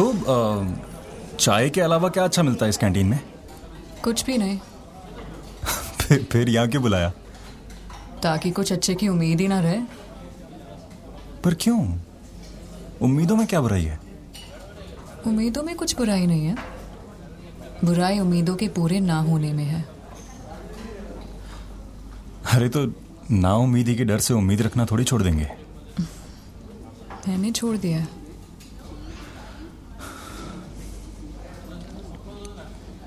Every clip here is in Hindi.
तो चाय के अलावा क्या अच्छा मिलता है इस कैंटीन में? कुछ भी नहीं। फिर, फिर यहाँ क्यों बुलाया? ताकि कुछ अच्छे की उम्मीद ही ना रहे। पर क्यों? उम्मीदों में क्या बुराई है? उम्मीदों में कुछ बुराई नहीं है। बुराई उम्मीदों के पूरे ना होने में है। अरे तो ना उम्मीदी के डर से उम्मीद रखना थोड़ी छोड़ देंगे। मैंने छोड़ दिया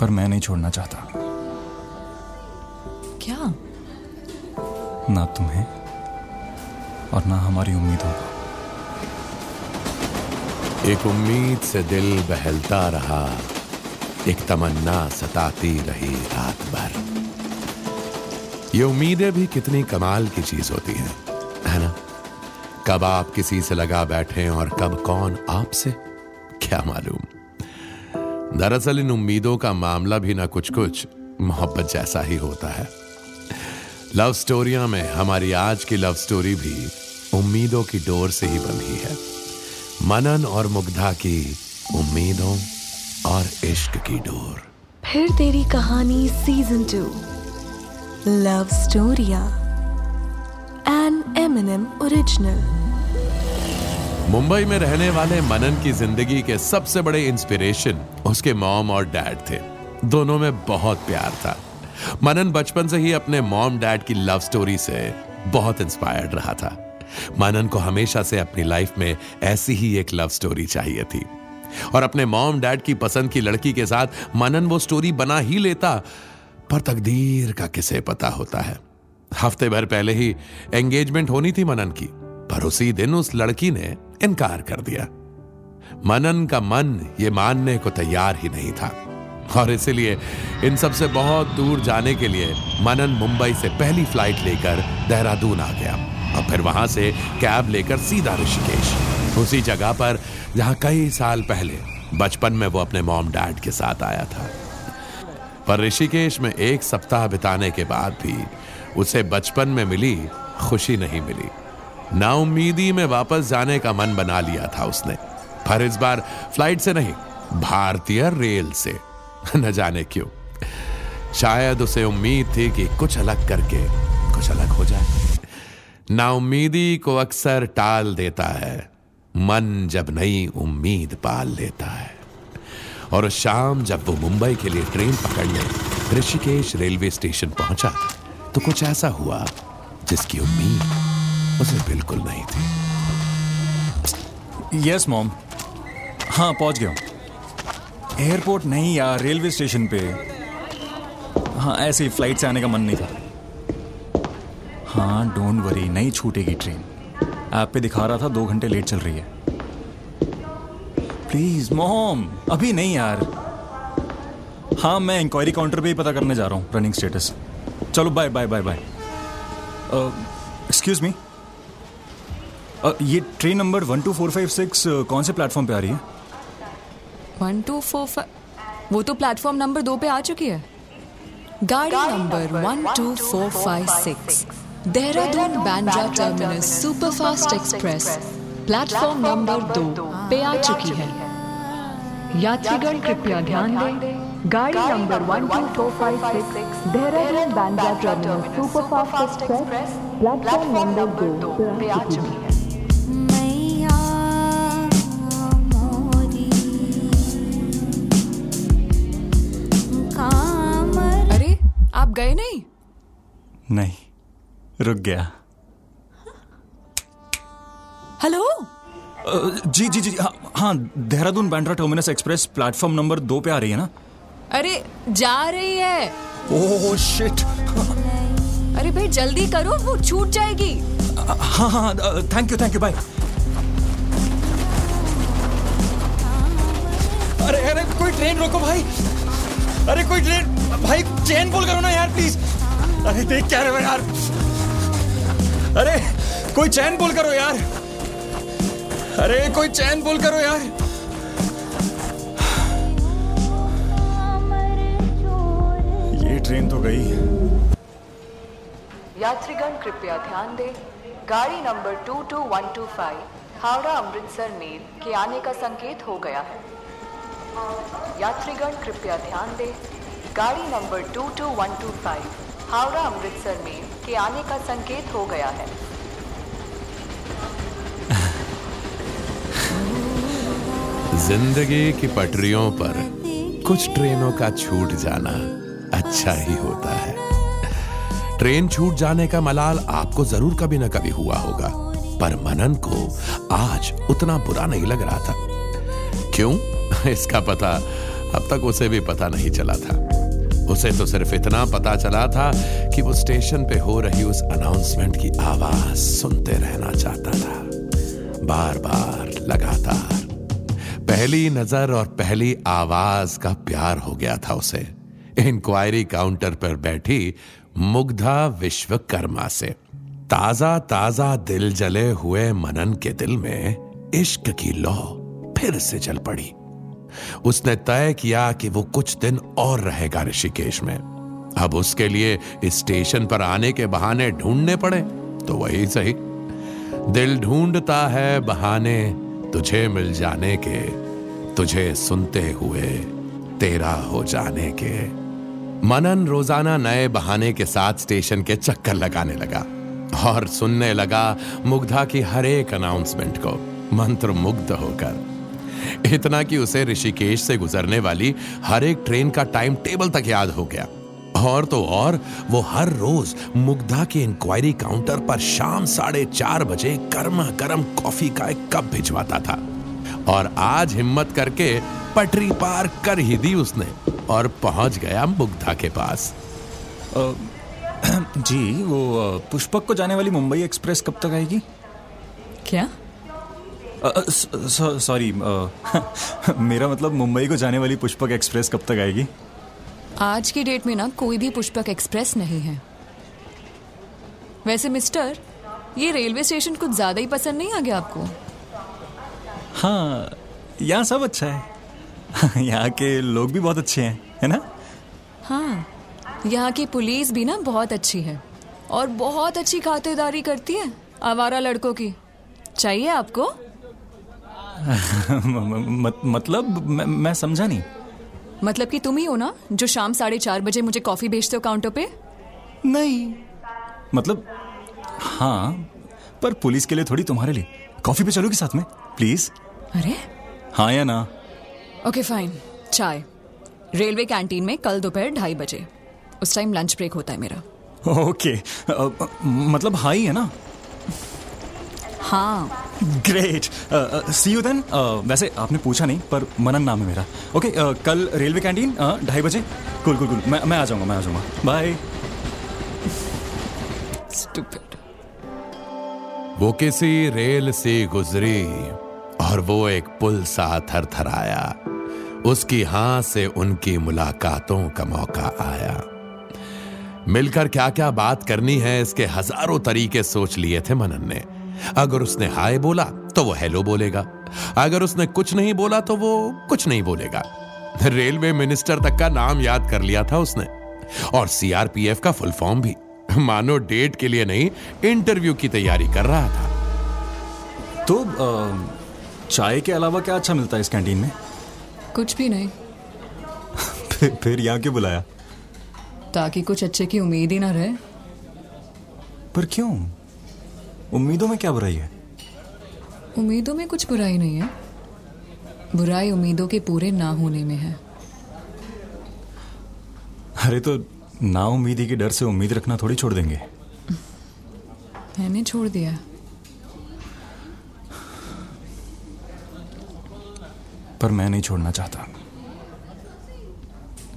पर मैं नहीं छोड़ना चाहता। क्या? ना तुम्हें और ना हमारी उम्मीदों को। एक उम्मीद से दिल बहलता रहा एक तमन्ना सताती रही रात भर। ये उम्मीदें भी कितनी कमाल की चीज़ होती हैं है ना? कब आप किसी से लगा बैठे और कब कौन आपसे क्या मालूम? दरअसल इन उम्मीदों का मामला भी ना कुछ कुछ मोहब्बत जैसा ही होता है। लव स्टोरिया में हमारी आज की लव स्टोरी भी उम्मीदों की डोर से ही बंधी है। मनन और मुग्धा की उम्मीदों और इश्क की डोर। फिर तेरी कहानी season two love स्टोरिया N M N M original Mumbai में रहने वाले मनन की ज़िंदगी के सबसे बड़े इंस्पिरेशन उसके मॉम और डैड थे। दोनों में बहुत प्यार था। मनन बचपन से ही अपने मॉम डैड की लव स्टोरी से बहुत इंस्पायर्ड रहा था। मनन को हमेशा से अपनी लाइफ में ऐसी ही एक लव स्टोरी चाहिए थी। और अपने मॉम डैड की पसंद की लड़की के साथ मनन वो स्टोरी बना ही लेता, पर तकदीर का किसे पता होता है? हफ़्ते भर पहले ही एंगेजमेंट होनी थी मनन की। पर उसी दिन उस लड़की ने इनकार कर दिया। मनन का मन ये मानने को तैयार ही नहीं था। और इसलिए इन सबसे बहुत दूर जाने के लिए मनन मुंबई से पहली फ़्लाइट लेकर देहरादून आ गया। और फिर वहाँ से कैब लेकर सीधा ऋषिकेश। उसी जगह पर जहाँ कई साल पहले बचपन में वो अपने मॉम डैड के साथ आया था। पर ऋषिकेश में एक सप्ताह बिताने के बाद भी उसे बचपन में मिली, खुशी नहीं मिली। नाउमीदी में वापस जाने का मन बना लिया था उसने। पर इस बार फ़्लाइट से नहीं, भारतीय रेल से। न जाने क्यों। शायद उसे उम्मीद थी कि कुछ अलग करके, कुछ अलग हो जाए। नाउमीदी को अक्सर टाल देता है, मन जब नई उम्मीद पाल लेता है। और शाम जब वो मुंबई के लिए ट्रेन पकड़ने ऋषिकेश रेलवे स्टेशन पहुँचा तो कुछ ऐसा हुआ जिसकी उम्मीद उसे बिल्कुल नहीं थी। यस मॉम हाँ पहुँच गया हूँ। एयरपोर्ट नहीं यार रेलवे स्टेशन पे। हाँ ऐसे ही फ़्लाइट से आने का मन नहीं था। हाँ डोंट वरी नहीं छूटेगी ट्रेन ऐप पे दिखा रहा था, दो घंटे लेट चल रही है। प्लीज़ मॉम अभी नहीं यार। हाँ मैं इंक्वायरी काउंटर पे ही पता करने जा रहा हूँ रनिंग स्टेटस चलो bye bye bye bye excuse me ये train number one two four five six कौन से प्लेटफॉर्म पे आ रही है? वन टू फोर फाइव वो तो प्लेटफॉर्म नंबर दो पे आ चुकी है। गाड़ी number one two four five six Dehradun Bandra terminus superfast express platform number दो पे आ चुकी है। यात्रीगण कृपया ध्यान दें गाड़ी number one two four five six Dehradun Bandra terminus superfast express platform number दो पे आ चुकी है। गए नहीं? नहीं रुक गया। हेलो? जी जी जी हाँ, हाँ Dehradun Bandra terminus express platform number दो पे आ रही है ना? अरे जा रही है। ओह शिट अरे भाई जल्दी करो वो छूट जाएगी। हाँ हाँ thank you thank you bye अरे अरे कोई ट्रेन रोको भाई। अरे कोई ट्रेन, भाई चैन बोल करो ना यार प्लीज़ अरे देख क्या रहे हो यार। अरे कोई चैन बोल करो यार। अरे कोई चैन बोल करो यार। ये ट्रेन तो गई। यात्रीगण, कृपया ध्यान दें। गाड़ी नंबर 22125 हावड़ा अमृतसर मेल के आने का संकेत हो गया है। यात्रीगण, कृपया ध्यान दें। गाड़ी नंबर 22125 हावड़ा अमृतसर में के आने का संकेत हो गया है। ज़िंदगी की पटरियों पर कुछ ट्रेनों का छूट जाना अच्छा ही होता है। ट्रेन छूट जाने का मलाल आपको ज़रूर कभी ना कभी हुआ होगा, पर मनन को आज उतना बुरा नहीं लग रहा था। क्यों? इसका पता अब तक उसे भी पता नहीं चला था। उसे तो सिर्फ़ इतना पता चला था कि वो स्टेशन पे हो रही उस अनाउंसमेंट की आवाज़ सुनते रहना चाहता था। बार बार लगातार। पहली नज़र और पहली आवाज़ का प्यार हो गया था उसे। इंक्वायरी काउंटर पर बैठी मुग्धा विश्वकर्मा से। ताज़ा ताज़ा दिल जले हुए मनन के दिल में इश्क की लौ फिर से चल पड़ी। उसने तय किया कि वो कुछ दिन और रहेगा ऋषिकेश में। अब उसके लिए स्टेशन पर आने के बहाने ढूँढने पड़े तो वही सही। दिल ढूंढता है बहाने तुझे मिल जाने के, तुझे सुनते हुए तेरा हो जाने के। मनन रोज़ाना नए बहाने के साथ स्टेशन के चक्कर लगाने लगा और सुनने लगा मुग्धा की हर एक अनाउंसमेंट को मंत्र मुग्ध होकर। इतना कि उसे ऋषिकेश से गुजरने वाली हर एक ट्रेन का टाइम टेबल तक याद हो गया। और तो और वो हर रोज मुग्धा के इंक्वायरी काउंटर पर शाम साढ़े चार बजे गर्मा गर्म कॉफ़ी का एक कप भिजवाता था। और आज हिम्मत करके पटरी पार कर ही दी उसने और पहुँच गया मुग्धा के पास। जी वो पुष्पक को जाने वाली मुंबई एक्सप्रेस कब तक आएगी? क्या? सॉरी मेरा मतलब मुंबई को जाने वाली पुष्पक एक्सप्रेस कब तक आएगी? आज की डेट में ना कोई भी पुष्पक एक्सप्रेस नहीं है। वैसे मिस्टर ये रेलवे स्टेशन कुछ ज़्यादा ही पसंद नहीं आ गया आपको? हाँ यहाँ सब अच्छा है। यहाँ के लोग भी बहुत अच्छे हैं है ना? हाँ यहाँ की पुलिस भी ना बहुत अच्छी है और बहुत अच्छी खातिरदारी करती है आवारा लड़कों की। चाहिए आपको? मत- मतलब मैं, मैं समझा नहीं। मतलब कि तुम ही हो ना जो शाम साढ़े चार बजे मुझे कॉफ़ी बेचते हो काउंटर पे? नहीं। मतलब हाँ पर पुलिस के लिए थोड़ी तुम्हारे लिए। कॉफ़ी पे चलोगी साथ में प्लीज़? अरे? हाँ या ना? ओके फाइन चाय। रेलवे कैंटीन में कल दोपहर ढाई बजे। उस टाइम लंच ब्रेक होता है मेरा। ओके अ, मतलब हाई है ना? हाँ। ग्रेट सी यू देन वैसे आपने पूछा नहीं पर मनन नाम है मेरा। ओके okay, uh, कल रेलवे कैंटीन अ, ढाई बजे? कुल कुल कुल मैं मैं आ जाऊँगा मैं आ जाऊँगा। बाय स्टूपिड वो किसी रेल से गुजरी और वो एक पुल सा थर थरथराया। उसकी हाँ से उनकी मुलाकातों का मौका आया। मिलकर क्या क्या बात करनी है इसके हज़ारों तरीके सोच लिए थे मनन ने। अगर उसने हाय बोला तो वो हेलो बोलेगा। अगर उसने कुछ नहीं बोला तो वो कुछ नहीं बोलेगा। रेलवे मिनिस्टर तक का नाम याद कर लिया था उसने। और सीआरपीएफ का फुल फॉर्म भी। मानो डेट के लिए नहीं इंटरव्यू की तैयारी कर रहा था। तो अ, चाय के अलावा क्या अच्छा मिलता है इस कैंटीन में? कुछ भी नहीं। फिर, फिर यहाँ क्यों बुलाया? ताकि कुछ अच्छे की उम्मीद ही ना रहे। पर क्यों? उम्मीदों में क्या बुराई है? उम्मीदों में कुछ बुराई नहीं है। बुराई उम्मीदों के पूरे ना होने में है। अरे तो ना उम्मीदी के डर से उम्मीद रखना थोड़ी छोड़ देंगे। मैंने छोड़ दिया। पर मैं नहीं छोड़ना चाहता।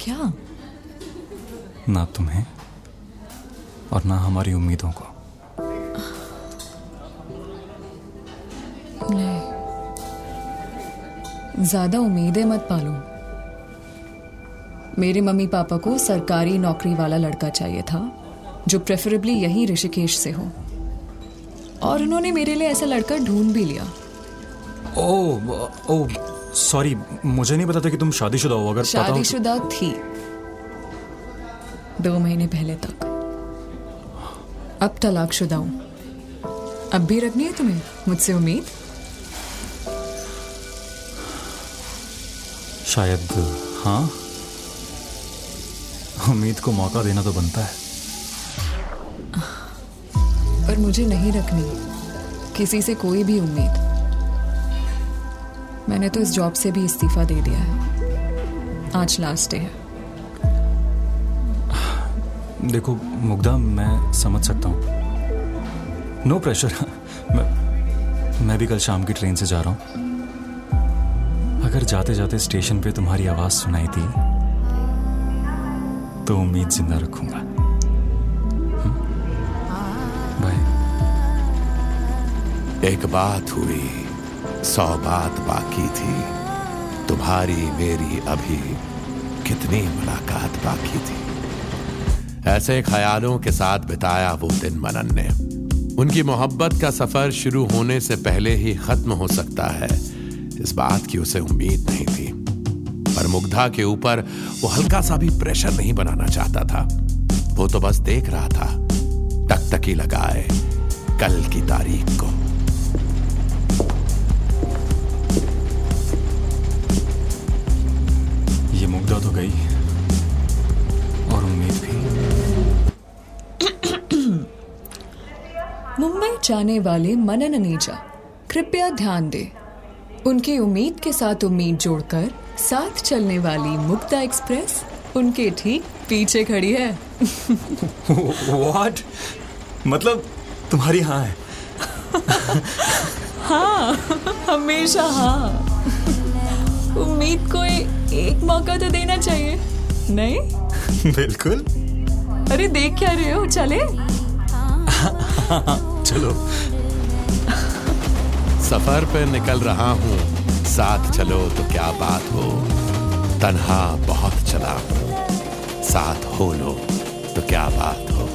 क्या? ना तुम्हें और ना हमारी उम्मीदों को। नहीं ज़्यादा उम्मीदें मत पालो। मेरे मम्मी पापा को सरकारी नौकरी वाला लड़का चाहिए था जो प्रेफरेबली यही ऋषिकेश से हो। और उन्होंने मेरे लिए ऐसा लड़का ढूंढ भी लिया। ओ ओ सॉरी मुझे नहीं पता था कि तुम शादीशुदा हो अगर तो- शादीशुदा थी। दो महीने पहले तक। अब तलाकशुदा हूँ। अब भी रखनी है तुम्हें मुझसे उम्मीद? शायद हाँ? उम्मीद को मौका देना तो बनता है। पर मुझे नहीं रखनी किसी से कोई भी उम्मीद। मैंने तो इस जॉब से भी इस्तीफा दे दिया है। आज लास्ट डे है। देखो मुग्धा मैं समझ सकता हूँ। नो प्रेशर मैं, मैं भी कल शाम की ट्रेन से जा रहा हूँ। अगर जाते जाते स्टेशन पे तुम्हारी आवाज़ सुनाई दी तो उम्मीद ज़िंदा रखूँगा। हम्म? बाय एक बात हुई, सौ बात बाकी थी। तुम्हारी, मेरी अभी कितनी मुलाकात बाकी थी। ऐसे ख्यालों के साथ बिताया वो दिन मनन ने। उनकी मोहब्बत का सफ़र शुरू होने से पहले ही खत्म हो सकता है। इस बात की उसे उम्मीद नहीं थी। पर मुग्धा के ऊपर वो हल्का सा भी प्रेशर नहीं बनाना चाहता था। वो तो बस देख रहा था। टकटकी लगाए कल की तारीख को। ये मुग्धा तो गई। और उम्मीद भी। मुंबई जाने वाले मनन अनीजा कृपया ध्यान दें। उनकी उम्मीद के साथ उम्मीद जोड़कर साथ चलने वाली मुक्ता एक्सप्रेस उनके ठीक पीछे खड़ी है। व्हाट मतलब तुम्हारी हाँ है। हाँ हमेशा हाँ। उम्मीद को ए, एक मौका तो देना चाहिए नहीं? बिल्कुल। अरे देख क्या रहे हो चले। चलो। सफ़र पे निकल रहा हूँ। साथ चलो तो क्या बात हो? तन्हा बहुत चला हूँ। साथ हो लो तो क्या बात हो?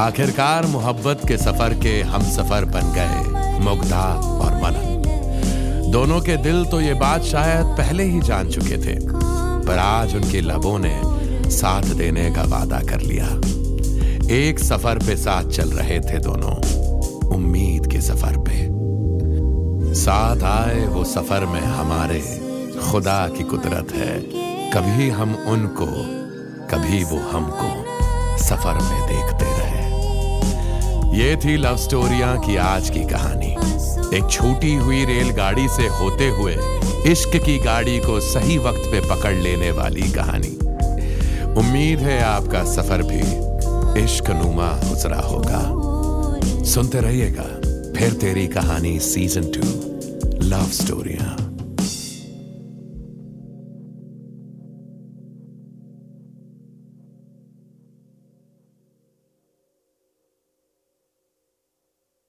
आखिरकार मोहब्बत के सफ़र के हम सफ़र बन गए, मुग्धा और मनन। दोनों के दिल तो ये बात शायद पहले ही जान चुके थे, पर आज उनके लबों ने साथ देने का वादा कर लिया। एक सफ़र पे साथ चल रहे थे दोनों, उम्मीद के सफ़र पे। साथ आए वो सफ़र में हमारे। खुदा की कुदरत है। कभी हम उनको, कभी वो हमको सफ़र में देखते रहे। ये थी लव स्टोरिया की आज की कहानी। एक छूटी हुई रेलगाड़ी से होते हुए इश्क की गाड़ी को सही वक्त पे पकड़ लेने वाली कहानी। उम्मीद है आपका सफ़र भी इश्क नुमा गुजरा होगा। सुनते रहिएगा। फिर तेरी कहानी सीज़न टू लव स्टोरियाँ